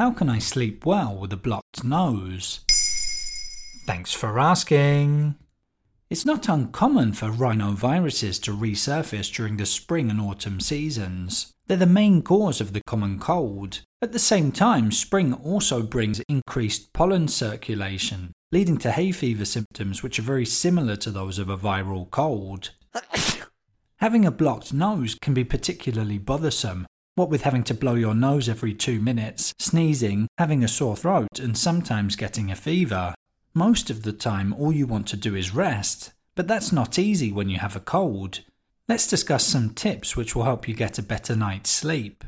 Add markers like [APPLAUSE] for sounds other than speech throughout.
How can I sleep well with a blocked nose? Thanks for asking. It's not uncommon for rhinoviruses to resurface during the spring and autumn seasons. They're the main cause of the common cold. At the same time, spring also brings increased pollen circulation, leading to hay fever symptoms which are very similar to those of a viral cold. [COUGHS] Having a blocked nose can be particularly bothersome, what with having to blow your nose every two minutes, sneezing, having a sore throat, and sometimes getting a fever. Most of the time, all you want to do is rest, but that's not easy when you have a cold. Let's discuss some tips which will help you get a better night's sleep.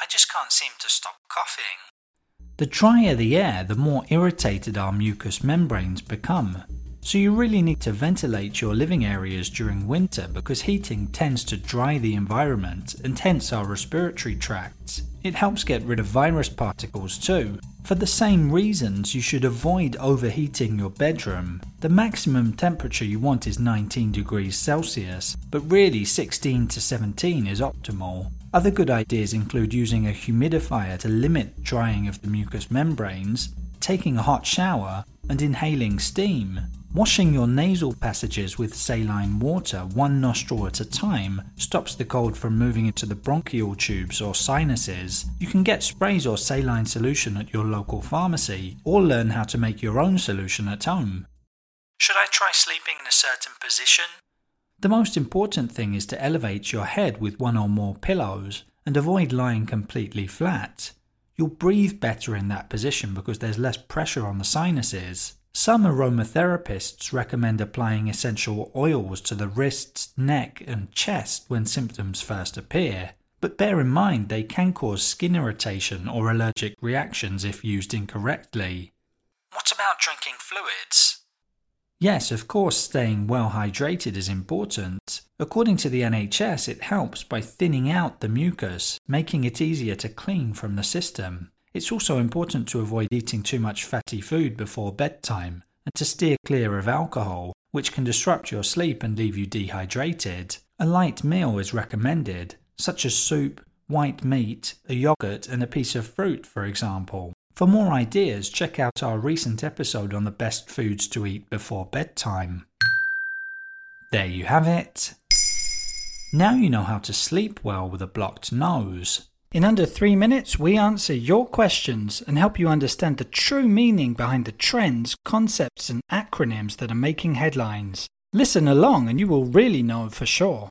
I just can't seem to stop coughing. The drier the air, the more irritated our mucous membranes become. So you really need to ventilate your living areas during winter because heating tends to dry the environment and hence our respiratory tracts. It helps get rid of virus particles too. For the same reasons, you should avoid overheating your bedroom. The maximum temperature you want is 19 degrees Celsius, but really 16 to 17 is optimal. Other good ideas include using a humidifier to limit drying of the mucous membranes, taking a hot shower, and inhaling steam. Washing your nasal passages with saline water, one nostril at a time, stops the cold from moving into the bronchial tubes or sinuses. You can get sprays or saline solution at your local pharmacy, or learn how to make your own solution at home. Should I try sleeping in a certain position? The most important thing is to elevate your head with one or more pillows and avoid lying completely flat. You'll breathe better in that position because there's less pressure on the sinuses. Some aromatherapists recommend applying essential oils to the wrists, neck, and chest when symptoms first appear, but bear in mind they can cause skin irritation or allergic reactions if used incorrectly. What about drinking fluids? Yes, of course, staying well hydrated is important. According to the NHS, it helps by thinning out the mucus, making it easier to clean from the system. It's also important to avoid eating too much fatty food before bedtime and to steer clear of alcohol, which can disrupt your sleep and leave you dehydrated. A light meal is recommended, such as soup, white meat, a yogurt, and a piece of fruit, for example. For more ideas, check out our recent episode on the best foods to eat before bedtime. There you have it. Now you know how to sleep well with a blocked nose. In under three minutes, we answer your questions and help you understand the true meaning behind the trends, concepts, and acronyms that are making headlines. Listen along and you will really know for sure.